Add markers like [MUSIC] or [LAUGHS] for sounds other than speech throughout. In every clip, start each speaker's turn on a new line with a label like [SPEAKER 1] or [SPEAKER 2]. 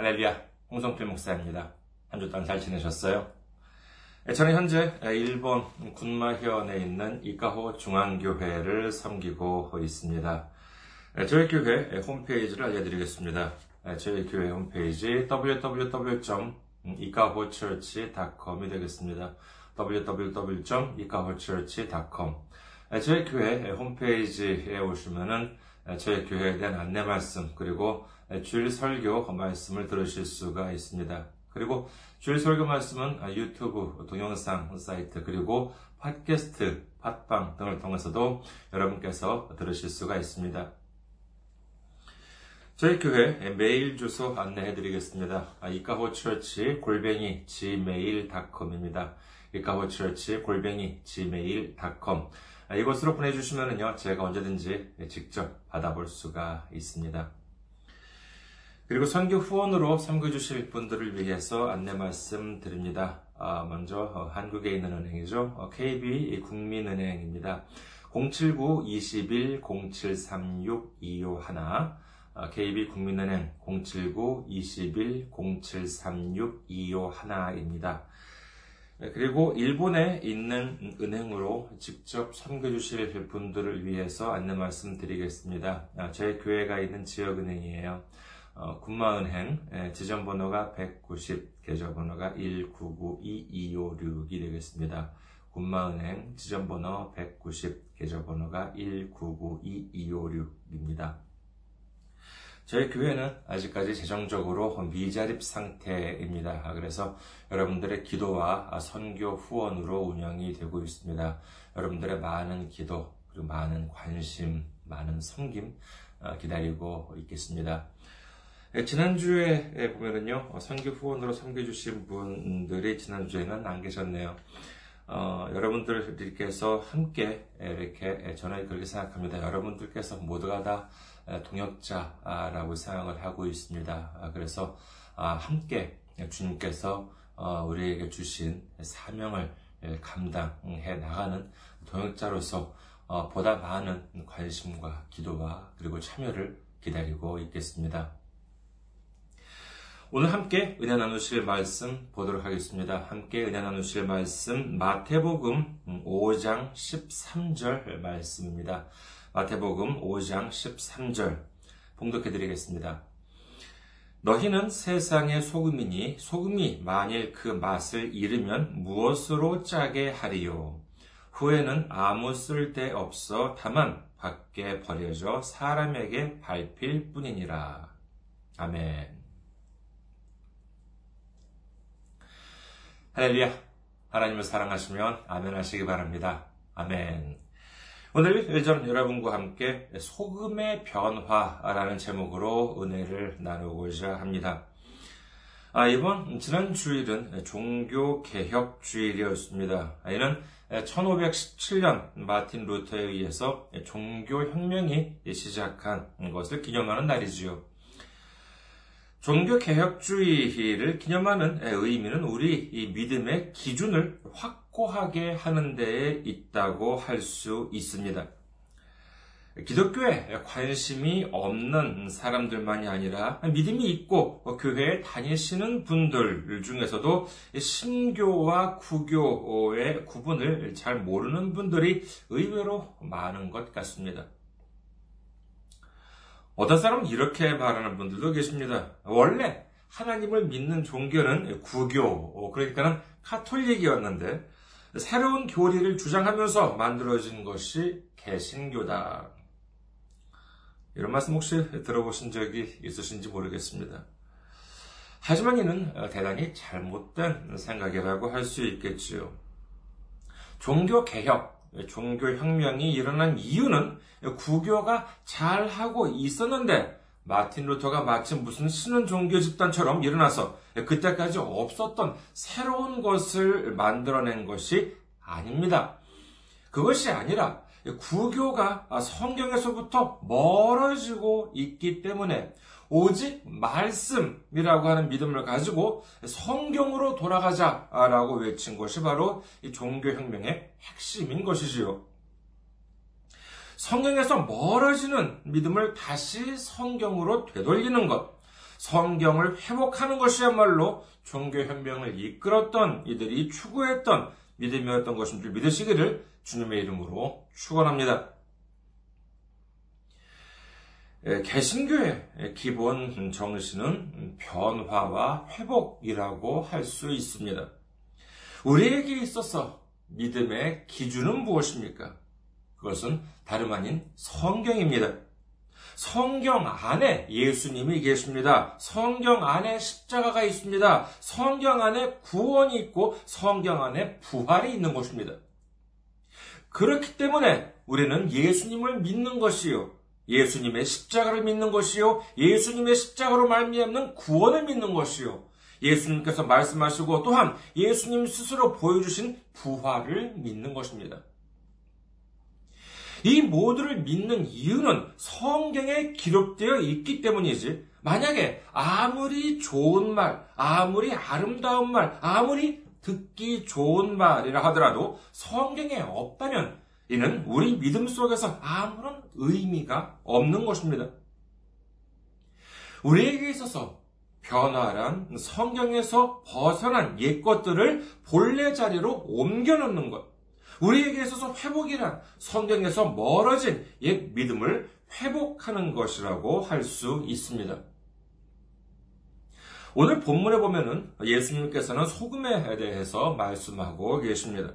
[SPEAKER 1] 할렐루야, 홍성필 목사입니다. 한 주 동안 잘 지내셨어요? 예, 저는 현재 일본 군마현에 있는 이카호 중앙교회를 섬기고 있습니다. 예, 저희 교회 홈페이지를 알려드리겠습니다. 예, 저희 교회 홈페이지 www.ikahochurch.com이 되겠습니다. www.ikahochurch.com 저희 교회 홈페이지에 오시면은 저희 교회에 대한 안내 말씀 그리고 주일 설교 말씀을 들으실 수가 있습니다. 그리고 주일 설교 말씀은 유튜브 동영상 사이트 그리고 팟캐스트, 팟빵 등을 통해서도 여러분께서 들으실 수가 있습니다. 저희 교회 메일 주소 안내해 드리겠습니다. 이카호 처치 골뱅이 gmail.com입니다. 이카호 처치 골뱅이 gmail.com 이곳으로 보내주시면요 제가 언제든지 직접 받아볼 수가 있습니다. 그리고 선교 후원으로 섬겨주실 분들을 위해서 안내 말씀 드립니다. 아, 먼저 한국에 있는 은행이죠. KB 국민은행입니다. 079-21-0736-251 KB 국민은행 079-21-0736-251입니다. 그리고 일본에 있는 은행으로 직접 섬겨주실 분들을 위해서 안내 말씀 드리겠습니다. 저희 교회가 있는 지역은행이에요. 어, 군마은행 지점번호가 190, 계좌번호가 1992256이 되겠습니다. 군마은행 지점번호 190, 계좌번호가 1992256입니다. 저희 교회는 아직까지 재정적으로 미자립 상태입니다. 그래서 여러분들의 기도와 선교 후원으로 운영이 되고 있습니다. 여러분들의 많은 기도, 그리고 많은 관심, 많은 섬김 기다리고 있겠습니다. 지난주에 보면은요, 선교 후원으로 섬겨주신 분들이 지난주에는 안 계셨네요. 어, 여러분들께서 함께 이렇게 저는 그렇게 생각합니다. 여러분들께서 모두가 다 동역자라고 생각을 하고 있습니다. 아, 그래서 아, 함께 주님께서 어, 우리에게 주신 사명을 감당해 나가는 동역자로서 어, 보다 많은 관심과 기도와 그리고 참여를 기다리고 있겠습니다. 오늘 함께 은혜 나누실 말씀 보도록 하겠습니다. 함께 은혜 나누실 말씀 마태복음 5장 13절 말씀입니다. 마태복음 5장 13절 봉독해 드리겠습니다. 너희는 세상의 소금이니 소금이 만일 그 맛을 잃으면 무엇으로 짜게 하리요? 후에는 아무 쓸데 없어 다만 밖에 버려져 사람에게 밟힐 뿐이니라. 아멘. 할렐루야. 하나님을 사랑하시면 아멘 하시기 바랍니다. 아멘. 오늘 저는 여러분과 함께 소금의 변화라는 제목으로 은혜를 나누고자 합니다. 아, 이번 지난 주일은 종교 개혁 주일이었습니다. 이는 1517년 마틴 루터에 의해서 종교 혁명이 시작한 것을 기념하는 날이지요. 종교 개혁주의를 기념하는 의미는 우리 믿음의 기준을 확고하게 하는 데에 있다고 할 수 있습니다. 기독교에 관심이 없는 사람들만이 아니라 믿음이 있고 교회에 다니시는 분들 중에서도 신교와 구교의 구분을 잘 모르는 분들이 의외로 많은 것 같습니다. 어떤 사람은 이렇게 말하는 분들도 계십니다. 원래 하나님을 믿는 종교는 구교, 그러니까는 카톨릭이었는데 새로운 교리를 주장하면서 만들어진 것이 개신교다. 이런 말씀 혹시 들어보신 적이 있으신지 모르겠습니다. 하지만 이는 대단히 잘못된 생각이라고 할 수 있겠지요. 종교 개혁, 종교혁명이 일어난 이유는 구교가 잘 하고 있었는데 마틴 루터가 마침 무슨 신은 종교 집단처럼 일어나서 그때까지 없었던 새로운 것을 만들어낸 것이 아닙니다. 그것이 아니라 구교가 성경에서부터 멀어지고 있기 때문에 오직 말씀이라고 하는 믿음을 가지고 성경으로 돌아가자라고 외친 것이 바로 이 종교혁명의 핵심인 것이지요. 성경에서 멀어지는 믿음을 다시 성경으로 되돌리는 것. 성경을 회복하는 것이야말로 종교혁명을 이끌었던 이들이 추구했던 믿음이었던 것인 줄 믿으시기를 주님의 이름으로 축원합니다. 예, 개신교의 기본 정신은 변화와 회복이라고 할 수 있습니다. 우리에게 있어서 믿음의 기준은 무엇입니까? 그것은 다름 아닌 성경입니다. 성경 안에 예수님이 계십니다. 성경 안에 십자가가 있습니다. 성경 안에 구원이 있고 성경 안에 부활이 있는 것입니다. 그렇기 때문에 우리는 예수님을 믿는 것이요. 예수님의 십자가를 믿는 것이요. 예수님의 십자가로 말미암는 구원을 믿는 것이요. 예수님께서 말씀하시고 또한 예수님 스스로 보여주신 부활을 믿는 것입니다. 이 모두를 믿는 이유는 성경에 기록되어 있기 때문이지, 만약에 아무리 좋은 말, 아무리 아름다운 말, 아무리 듣기 좋은 말이라 하더라도 성경에 없다면 이는 우리 믿음 속에서 아무런 의미가 없는 것입니다. 우리에게 있어서 변화란 성경에서 벗어난 옛 것들을 본래 자리로 옮겨놓는 것. 우리에게 있어서 회복이란 성경에서 멀어진 옛 믿음을 회복하는 것이라고 할 수 있습니다. 오늘 본문에 보면은 예수님께서는 소금에 대해서 말씀하고 계십니다.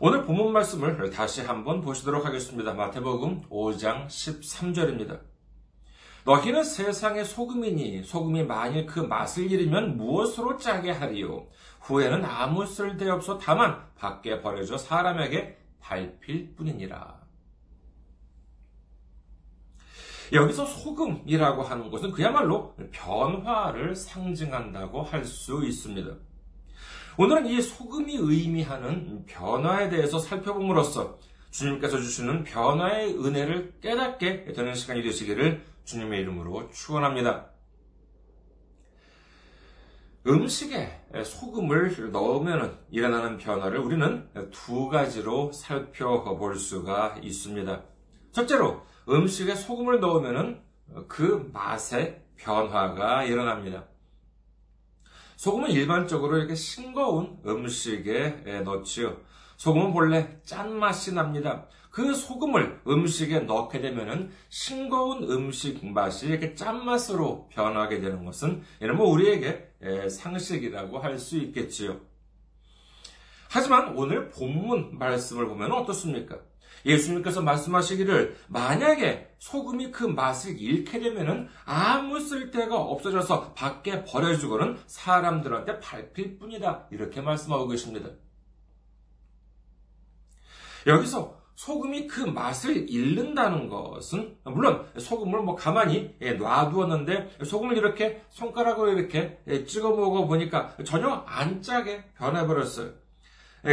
[SPEAKER 1] 오늘 본문 말씀을 다시 한번 보시도록 하겠습니다. 마태복음 5장 13절입니다. 너희는 세상의 소금이니 소금이 만일 그 맛을 잃으면 무엇으로 짜게 하리요? 후에는 아무 쓸데 없어 다만 밖에 버려져 사람에게 밟힐 뿐이니라. 여기서 소금이라고 하는 것은 그야말로 변화를 상징한다고 할 수 있습니다. 오늘은 이 소금이 의미하는 변화에 대해서 살펴봄으로써 주님께서 주시는 변화의 은혜를 깨닫게 되는 시간이 되시기를 주님의 이름으로 축원합니다. 음식에 소금을 넣으면 일어나는 변화를 우리는 두 가지로 살펴볼 수가 있습니다. 첫째로 음식에 소금을 넣으면 그 맛의 변화가 일어납니다. 소금은 일반적으로 이렇게 싱거운 음식에 넣지요. 소금은 본래 짠맛이 납니다. 그 소금을 음식에 넣게 되면은 싱거운 음식 맛이 이렇게 짠맛으로 변하게 되는 것은 이는 뭐 우리에게 상식이라고 할 수 있겠지요. 하지만 오늘 본문 말씀을 보면 어떻습니까? 예수님께서 말씀하시기를 만약에 소금이 그 맛을 잃게 되면은 아무 쓸데가 없어져서 밖에 버려주고는 사람들한테 밟힐 뿐이다. 이렇게 말씀하고 계십니다. 여기서 소금이 그 맛을 잃는다는 것은 물론 소금을 뭐 가만히 놔두었는데 소금을 이렇게 손가락으로 이렇게 찍어 먹어 보니까 전혀 안 짜게 변해버렸어요.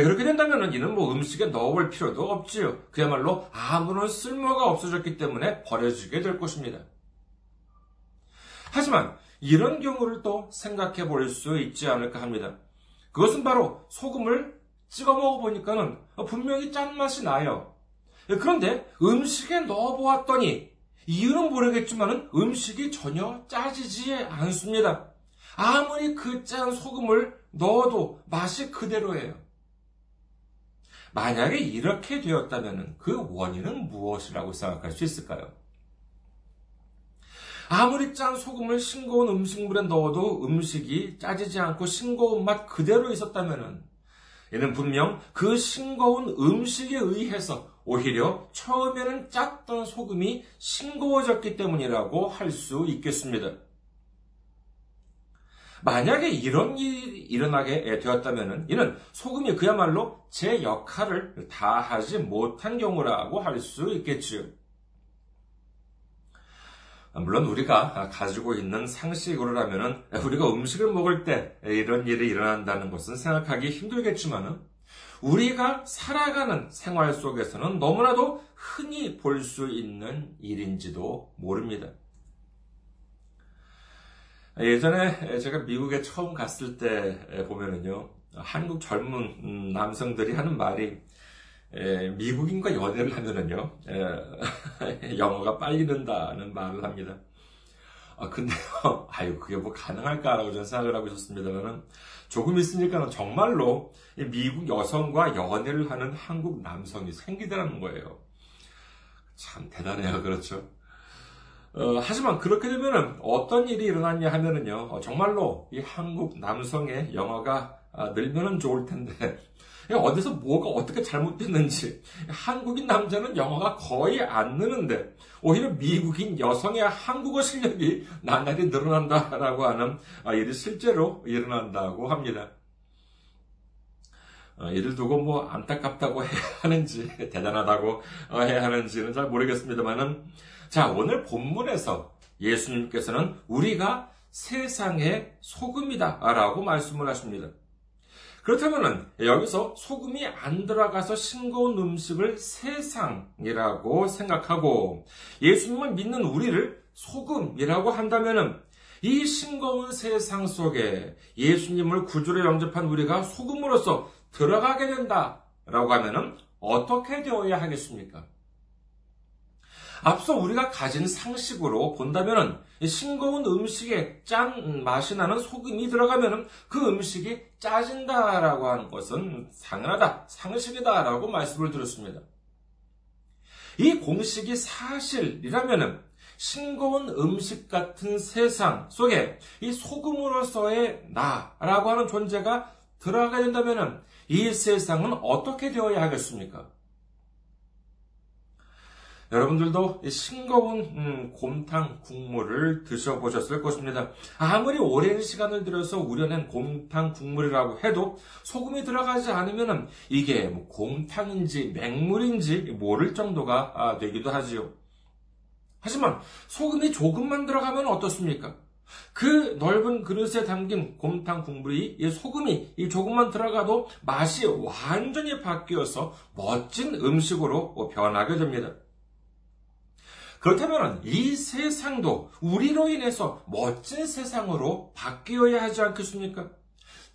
[SPEAKER 1] 그렇게 된다면 이는 뭐 음식에 넣어볼 필요도 없지요. 그야말로 아무런 쓸모가 없어졌기 때문에 버려지게 될 것입니다. 하지만 이런 경우를 또 생각해 볼 수 있지 않을까 합니다. 그것은 바로 소금을 찍어 먹어보니까는 분명히 짠맛이 나요. 그런데 음식에 넣어보았더니 이유는 모르겠지만 음식이 전혀 짜지지 않습니다. 아무리 그 짠 소금을 넣어도 맛이 그대로예요. 만약에 이렇게 되었다면 그 원인은 무엇이라고 생각할 수 있을까요? 아무리 짠 소금을 싱거운 음식물에 넣어도 음식이 짜지지 않고 싱거운 맛 그대로 있었다면 이는 분명 그 싱거운 음식에 의해서 오히려 처음에는 짰던 소금이 싱거워졌기 때문이라고 할 수 있겠습니다. 만약에 이런 일이 일어나게 되었다면 이는 소금이 그야말로 제 역할을 다하지 못한 경우라고 할 수 있겠지요. 물론 우리가 가지고 있는 상식으로라면 우리가 음식을 먹을 때 이런 일이 일어난다는 것은 생각하기 힘들겠지만 우리가 살아가는 생활 속에서는 너무나도 흔히 볼 수 있는 일인지도 모릅니다. 예전에 제가 미국에 처음 갔을 때 보면은요, 한국 젊은 남성들이 하는 말이 미국인과 연애를 하면은요, [LAUGHS] 영어가 빨리 는다는 말을 합니다. 아, 근데요, [LAUGHS] 아유, 그게 뭐 가능할까라고 저는 생각을 하고 있었습니다만은, 조금 있으니까는 정말로 미국 여성과 연애를 하는 한국 남성이 생기더라는 거예요. 참 대단해요, 그렇죠? 어, 하지만 그렇게 되면은 어떤 일이 일어났냐 하면은요, 어, 정말로 이 한국 남성의 영어가 아, 늘면은 좋을 텐데, [LAUGHS] 어디서 뭐가 어떻게 잘못됐는지 한국인 남자는 영어가 거의 안 느는데 오히려 미국인 여성의 한국어 실력이 나날이 늘어난다라고 하는 아, 일이 실제로 일어난다고 합니다. 어, 이를 두고 뭐 안타깝다고 해야 하는지 [LAUGHS] 대단하다고 어, 해야 하는지는 잘 모르겠습니다만은 자 오늘 본문에서 예수님께서는 우리가 세상의 소금이다라고 말씀을 하십니다. 그렇다면 여기서 소금이 안 들어가서 싱거운 음식을 세상이라고 생각하고 예수님을 믿는 우리를 소금이라고 한다면 이 싱거운 세상 속에 예수님을 구주로 영접한 우리가 소금으로서 들어가게 된다 라고 하면 어떻게 되어야 하겠습니까? 앞서 우리가 가진 상식으로 본다면 싱거운 음식에 짠 맛이 나는 소금이 들어가면 그 음식이 짜진다라고 하는 것은 당연하다, 상식이다라고 말씀을 드렸습니다. 이 공식이 사실이라면 싱거운 음식 같은 세상 속에 이 소금으로서의 나라고 하는 존재가 들어가게 된다면 이 세상은 어떻게 되어야 하겠습니까? 여러분들도 싱거운 음, 곰탕 국물을 드셔보셨을 것입니다. 아무리 오랜 시간을 들여서 우려낸 곰탕 국물이라고 해도 소금이 들어가지 않으면 이게 뭐 곰탕인지 맹물인지 모를 정도가 아, 되기도 하지요. 하지만 소금이 조금만 들어가면 어떻습니까? 그 넓은 그릇에 담긴 곰탕 국물이 이 소금이 이 조금만 들어가도 맛이 완전히 바뀌어서 멋진 음식으로 변하게 됩니다. 그렇다면 이 세상도 우리로 인해서 멋진 세상으로 바뀌어야 하지 않겠습니까?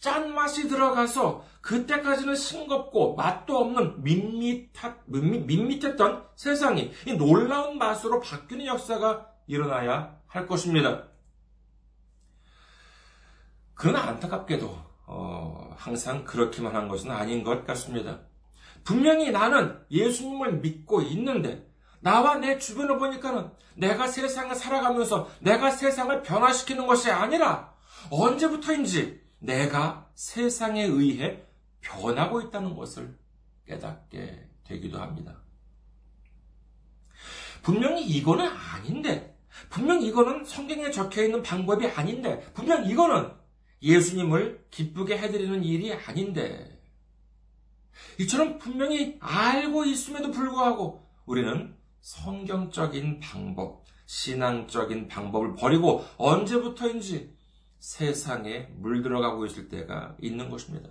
[SPEAKER 1] 짠맛이 들어가서 그때까지는 싱겁고 맛도 없는 밋밋하, 밋밋, 했던 세상이 이 놀라운 맛으로 바뀌는 역사가 일어나야 할 것입니다. 그러나 안타깝게도 어, 항상 그렇기만 한 것은 아닌 것 같습니다. 분명히 나는 예수님을 믿고 있는데 나와 내 주변을 보니까는 내가 세상을 살아가면서 내가 세상을 변화시키는 것이 아니라 언제부터인지 내가 세상에 의해 변하고 있다는 것을 깨닫게 되기도 합니다. 분명히 이거는 아닌데, 분명 이거는 성경에 적혀 있는 방법이 아닌데, 분명 이거는 예수님을 기쁘게 해드리는 일이 아닌데, 이처럼 분명히 알고 있음에도 불구하고 우리는 성경적인 방법, 신앙적인 방법을 버리고 언제부터인지 세상에 물들어가고 있을 때가 있는 것입니다.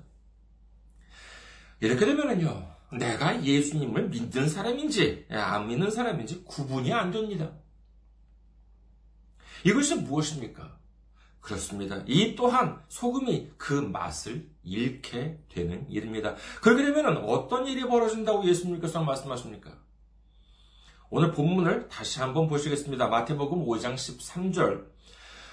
[SPEAKER 1] 이렇게 되면은요, 내가 예수님을 믿는 사람인지, 안 믿는 사람인지 구분이 안 됩니다. 이것이 무엇입니까? 그렇습니다. 이 또한 소금이 그 맛을 잃게 되는 일입니다. 그렇게 되면 어떤 일이 벌어진다고 예수님께서 말씀하십니까? 오늘 본문을 다시 한번 보시겠습니다. 마태복음 5장 13절.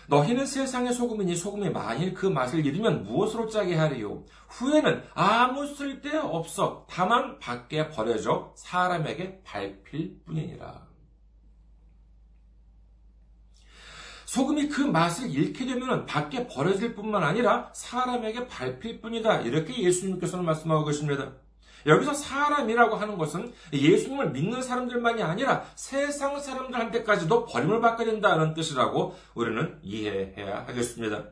[SPEAKER 1] 너희는 세상의 소금이니 소금이 만일 그 맛을 잃으면 무엇으로 짜게 하리요? 후에는 아무 쓸데 없어 다만 밖에 버려져 사람에게 밟힐 뿐이니라. 소금이 그 맛을 잃게 되면 밖에 버려질 뿐만 아니라 사람에게 밟힐 뿐이다. 이렇게 예수님께서는 말씀하고 계십니다. 여기서 사람이라고 하는 것은 예수님을 믿는 사람들만이 아니라 세상 사람들한테까지도 버림을 받게 된다는 뜻이라고 우리는 이해해야 하겠습니다.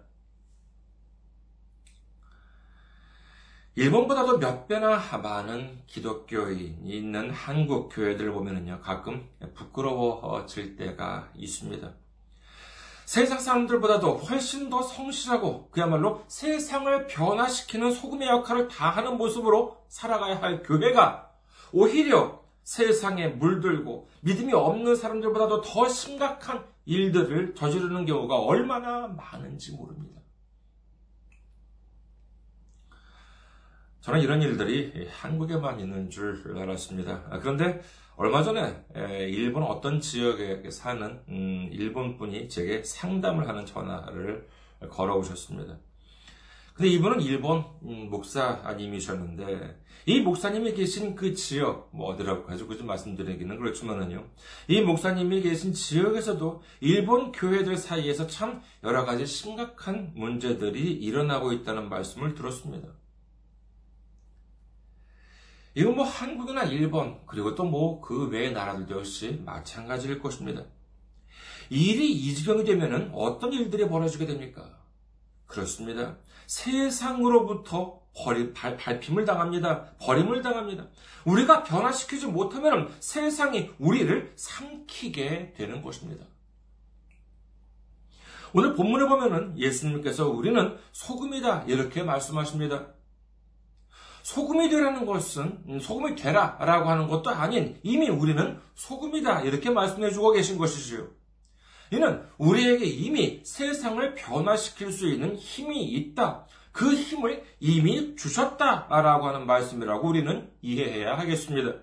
[SPEAKER 1] 일본보다도 몇 배나 많은 기독교인이 있는 한국 교회들을 보면요 가끔 부끄러워질 때가 있습니다. 세상 사람들보다도 훨씬 더 성실하고 그야말로 세상을 변화시키는 소금의 역할을 다하는 모습으로 살아가야 할 교회가 오히려 세상에 물들고 믿음이 없는 사람들보다도 더 심각한 일들을 저지르는 경우가 얼마나 많은지 모릅니다. 저는 이런 일들이 한국에만 있는 줄 알았습니다. 아, 그런데 얼마 전에 일본 어떤 지역에 사는 음, 일본 분이 제게 상담을 하는 전화를 걸어오셨습니다. 근데 이분은 일본 음, 목사님이셨는데 이 목사님이 계신 그 지역 뭐 어디라고 가지고 좀 말씀드리기는 그렇지만은요 이 목사님이 계신 지역에서도 일본 교회들 사이에서 참 여러 가지 심각한 문제들이 일어나고 있다는 말씀을 들었습니다. 이건 뭐 한국이나 일본 그리고 또 뭐 그 외의 나라들도 역시 마찬가지일 것입니다. 일이 이 지경이 되면은 어떤 일들이 벌어지게 됩니까? 그렇습니다. 세상으로부터 버리, 발, 밟힘을 당합니다. 버림을 당합니다. 우리가 변화시키지 못하면 세상이 우리를 삼키게 되는 것입니다. 오늘 본문에 보면은 예수님께서 우리는 소금이다 이렇게 말씀하십니다. 소금이 되라는 것은 음, 소금이 되라라고 하는 것도 아닌 이미 우리는 소금이다 이렇게 말씀해 주고 계신 것이지요. 이는 우리에게 이미 세상을 변화시킬 수 있는 힘이 있다. 그 힘을 이미 주셨다라고 하는 말씀이라고 우리는 이해해야 하겠습니다.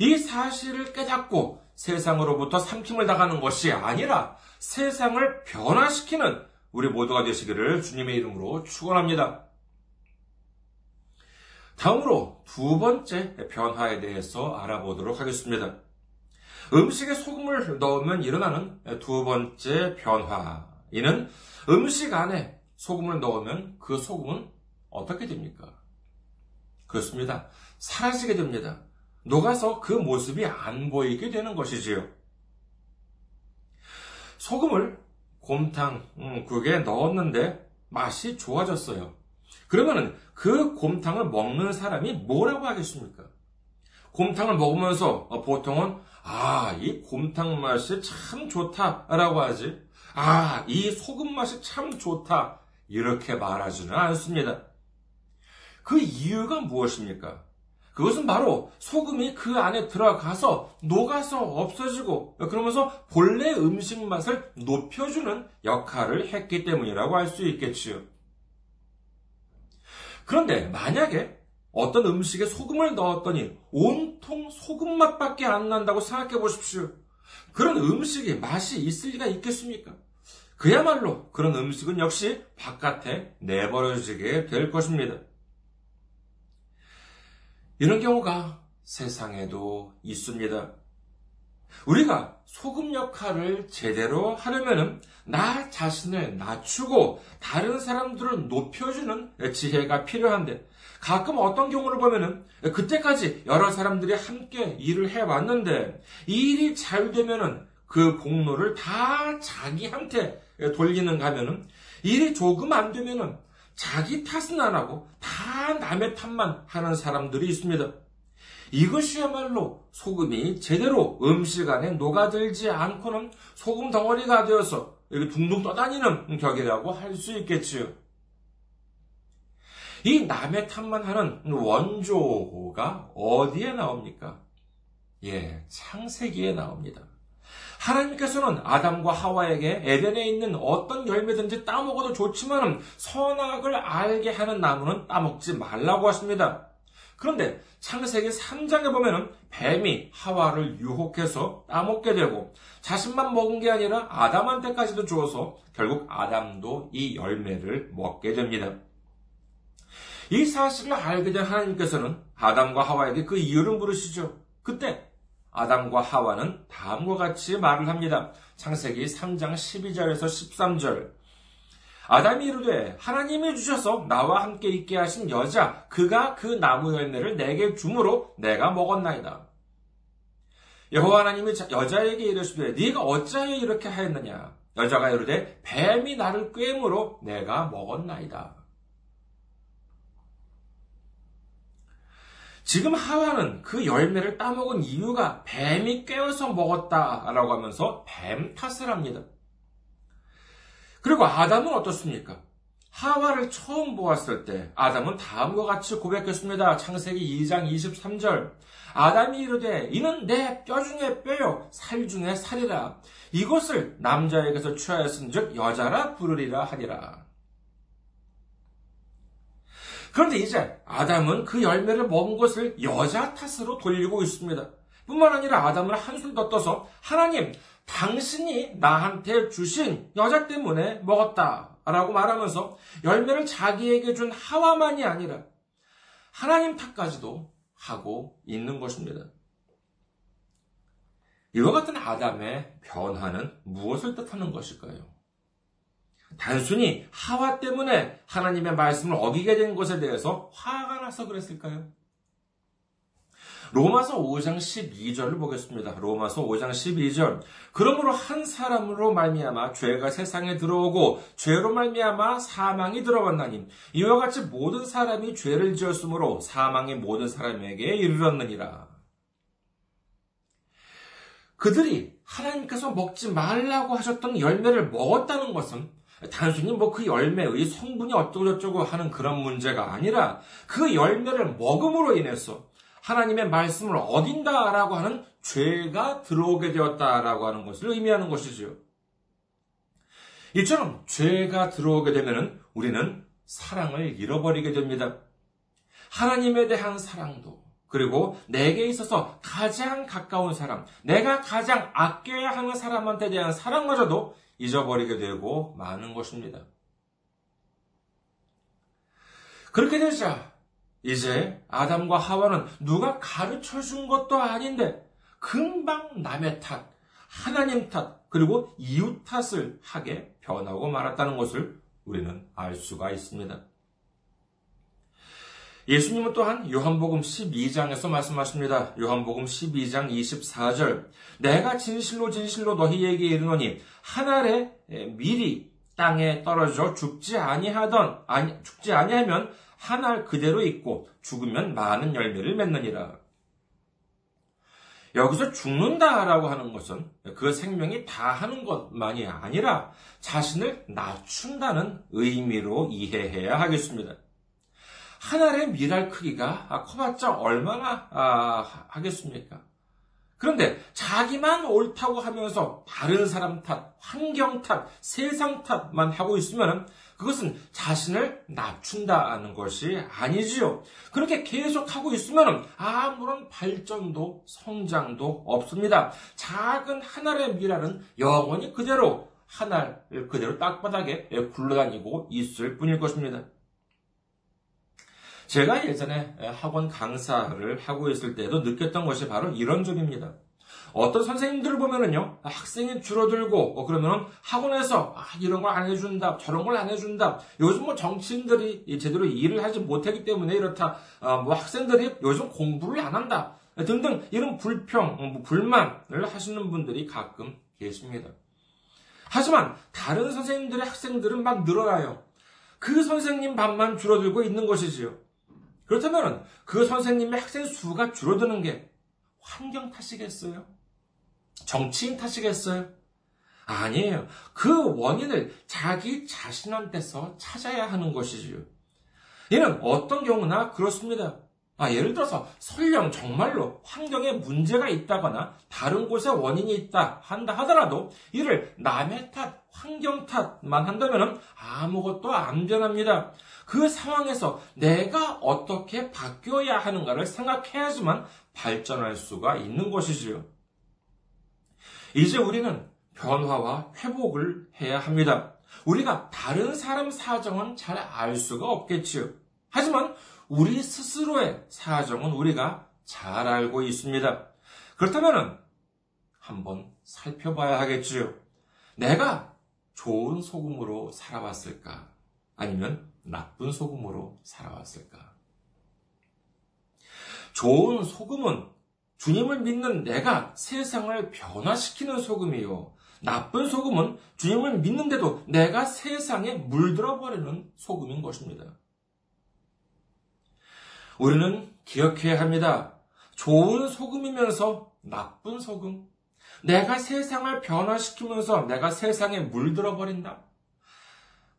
[SPEAKER 1] 이 사실을 깨닫고 세상으로부터 삼킴을 당하는 것이 아니라 세상을 변화시키는 우리 모두가 되시기를 주님의 이름으로 축원합니다. 다음으로 두 번째 변화에 대해서 알아보도록 하겠습니다. 음식에 소금을 넣으면 일어나는 두 번째 변화. 이는 음식 안에 소금을 넣으면 그 소금은 어떻게 됩니까? 그렇습니다. 사라지게 됩니다. 녹아서 그 모습이 안 보이게 되는 것이지요. 소금을 곰탕 음, 국에 넣었는데 맛이 좋아졌어요. 그러면은 그 곰탕을 먹는 사람이 뭐라고 하겠습니까? 곰탕을 먹으면서 보통은 아, 이 곰탕 맛이 참 좋다라고 하지. 아, 이 소금 맛이 참 좋다. 이렇게 말하지는 않습니다. 그 이유가 무엇입니까? 그것은 바로 소금이 그 안에 들어가서 녹아서 없어지고 그러면서 본래 음식 맛을 높여주는 역할을 했기 때문이라고 할 수 있겠지요. 그런데 만약에 어떤 음식에 소금을 넣었더니 온통 소금 맛밖에 안 난다고 생각해 보십시오. 그런 음식이 맛이 있을 리가 있겠습니까? 그야말로 그런 음식은 역시 바깥에 내버려지게 될 것입니다. 이런 경우가 세상에도 있습니다. 우리가 소금 역할을 제대로 하려면 나 자신을 낮추고 다른 사람들을 높여주는 지혜가 필요한데 가끔 어떤 경우를 보면은 그때까지 여러 사람들이 함께 일을 해왔는데 이 일이 잘 되면은 그 공로를 다 자기한테 돌리는 가면은 일이 조금 안 되면은 자기 탓은 안 하고 다 남의 탓만 하는 사람들이 있습니다. 이것이야말로 소금이 제대로 음식 안에 녹아들지 않고는 소금 덩어리가 되어서 이렇게 둥둥 떠다니는 격이라고 할 수 있겠지요. 이 남의 탓만 하는 원조가 어디에 나옵니까? 예, 창세기에 나옵니다. 하나님께서는 아담과 하와에게 에덴에 있는 어떤 열매든지 따먹어도 좋지만 선악을 알게 하는 나무는 따먹지 말라고 하십니다. 그런데 창세기 3장에 보면은 뱀이 하와를 유혹해서 따먹게 되고 자신만 먹은 게 아니라 아담한테까지도 주어서 결국 아담도 이 열매를 먹게 됩니다. 이 사실을 알게 된 하나님께서는 아담과 하와에게 그 이유를 물으시죠. 그때 아담과 하와는 다음과 같이 말을 합니다. 창세기 3장 12절에서 13절. 아담이 이르되 하나님이 주셔서 나와 함께 있게 하신 여자 그가 그 나무 열매를 내게 주므로 내가 먹었나이다. 여호와 하나님이 여자에게 이르시되 네가 어찌하여 이렇게 하였느냐 여자가 이르되 뱀이 나를 꿰므로 내가 먹었나이다. 지금 하와는 그 열매를 따먹은 이유가 뱀이 꿰어서 먹었다라고 하면서 뱀 탓을 합니다. 그리고 아담은 어떻습니까? 하와를 처음 보았을 때 아담은 다음과 같이 고백했습니다. 창세기 2장 23절. 아담이 이르되 이는 내 뼈 중에 뼈요 살 중에 살이라. 이것을 남자에게서 취하였은즉 여자라 부르리라 하니라. 그런데 이제 아담은 그 열매를 먹은 것을 여자 탓으로 돌리고 있습니다. 뿐만 아니라 아담을 한술 더 떠서 하나님, 당신이 나한테 주신 여자 때문에 먹었다. 라고 말하면서 열매를 자기에게 준 하와만이 아니라 하나님 탓까지도 하고 있는 것입니다. 이와 같은 아담의 변화는 무엇을 뜻하는 것일까요? 단순히 하와 때문에 하나님의 말씀을 어기게 된 것에 대해서 화가 나서 그랬을까요? 로마서 5장 12절을 보겠습니다. 로마서 5장 12절. 그러므로 한 사람으로 말미암아 죄가 세상에 들어오고 죄로 말미암아 사망이 들어왔나니 이와 같이 모든 사람이 죄를 지었으므로 사망이 모든 사람에게 이르렀느니라. 그들이 하나님께서 먹지 말라고 하셨던 열매를 먹었다는 것은 단순히 뭐 그 열매의 성분이 어쩌고저쩌고 하는 그런 문제가 아니라 그 열매를 먹음으로 인해서 하나님의 말씀을 어긴다라고 하는 죄가 들어오게 되었다라고 하는 것을 의미하는 것이지요. 이처럼 죄가 들어오게 되면 우리는 사랑을 잃어버리게 됩니다. 하나님에 대한 사랑도 그리고 내게 있어서 가장 가까운 사람, 내가 가장 아껴야 하는 사람한테 대한 사랑마저도 잊어버리게 되고 많은 것입니다. 그렇게 되자 이제 아담과 하와는 누가 가르쳐 준 것도 아닌데 금방 남의 탓, 하나님 탓, 그리고 이웃 탓을 하게 변하고 말았다는 것을 우리는 알 수가 있습니다. 예수님은 또한 요한복음 12장에서 말씀하십니다. 요한복음 12장 24절. 내가 진실로 진실로 너희에게 이르노니 한 알의 밀이 땅에 떨어져 죽지 아니하던 아니 죽지 아니하면 한 알 그대로 있고 죽으면 많은 열매를 맺느니라. 여기서 죽는다라고 하는 것은 그 생명이 다 하는 것만이 아니라 자신을 낮춘다는 의미로 이해해야 하겠습니다. 하나의 미랄 크기가 커봤자 얼마나 아, 하겠습니까? 그런데 자기만 옳다고 하면서 다른 사람 탓, 환경 탓, 세상 탓만 하고 있으면 그것은 자신을 낮춘다는 것이 아니지요. 그렇게 계속 하고 있으면 아무런 발전도 성장도 없습니다. 작은 하나의 미랄은 영원히 그대로 하나를 그대로 땅바닥에 굴러다니고 있을 뿐일 것입니다. 제가 예전에 학원 강사를 하고 있을 때도 느꼈던 것이 바로 이런 점입니다. 어떤 선생님들을 보면은요, 학생이 줄어들고, 어, 그러면은 학원에서, 아, 이런 걸 안 해준다, 저런 걸 안 해준다. 요즘 뭐 정치인들이 제대로 일을 하지 못하기 때문에 이렇다. 아, 뭐 학생들이 요즘 공부를 안 한다. 등등, 이런 불평, 뭐 불만을 하시는 분들이 가끔 계십니다. 하지만, 다른 선생님들의 학생들은 막 늘어나요. 그 선생님 반만 줄어들고 있는 것이지요. 그렇다면, 그 선생님의 학생 수가 줄어드는 게 환경 탓이겠어요? 정치인 탓이겠어요? 아니에요. 그 원인을 자기 자신한테서 찾아야 하는 것이지요. 이는 어떤 경우나 그렇습니다. 아, 예를 들어서 설령 정말로 환경에 문제가 있다거나 다른 곳에 원인이 있다 한다 하더라도 이를 남의 탓, 환경 탓만 한다면 아무것도 안 변합니다. 그 상황에서 내가 어떻게 바뀌어야 하는가를 생각해야지만 발전할 수가 있는 것이지요. 이제 우리는 변화와 회복을 해야 합니다. 우리가 다른 사람 사정은 잘 알 수가 없겠지요. 하지만 우리 스스로의 사정은 우리가 잘 알고 있습니다. 그렇다면 한번 살펴봐야 하겠지요. 내가 좋은 소금으로 살아왔을까? 아니면 나쁜 소금으로 살아왔을까? 좋은 소금은 주님을 믿는 내가 세상을 변화시키는 소금이요. 나쁜 소금은 주님을 믿는데도 내가 세상에 물들어 버리는 소금인 것입니다. 우리는 기억해야 합니다. 좋은 소금이면서 나쁜 소금. 내가 세상을 변화시키면서 내가 세상에 물들어 버린다.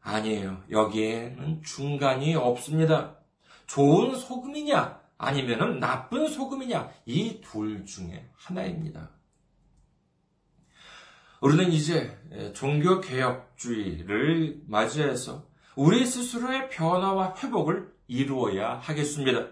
[SPEAKER 1] 아니에요. 여기에는 중간이 없습니다. 좋은 소금이냐, 아니면은 나쁜 소금이냐, 이 둘 중에 하나입니다. 우리는 이제 종교 개혁주의를 맞이해서 우리 스스로의 변화와 회복을 이루어야 하겠습니다.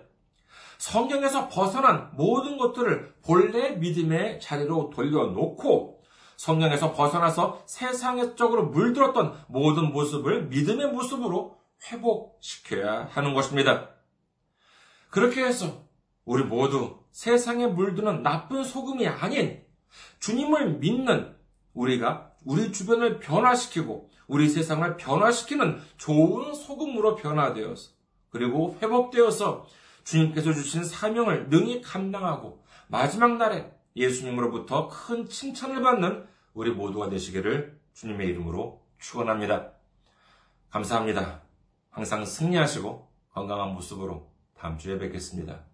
[SPEAKER 1] 성경에서 벗어난 모든 것들을 본래 믿음의 자리로 돌려놓고 성경에서 벗어나서 세상적으로 물들었던 모든 모습을 믿음의 모습으로 회복시켜야 하는 것입니다. 그렇게 해서 우리 모두 세상에 물드는 나쁜 소금이 아닌 주님을 믿는 우리가 우리 주변을 변화시키고 우리 세상을 변화시키는 좋은 소금으로 변화되어서 그리고 회복되어서 주님께서 주신 사명을 능히 감당하고 마지막 날에 예수님으로부터 큰 칭찬을 받는 우리 모두가 되시기를 주님의 이름으로 축원합니다. 감사합니다. 항상 승리하시고 건강한 모습으로 다음 주에 뵙겠습니다.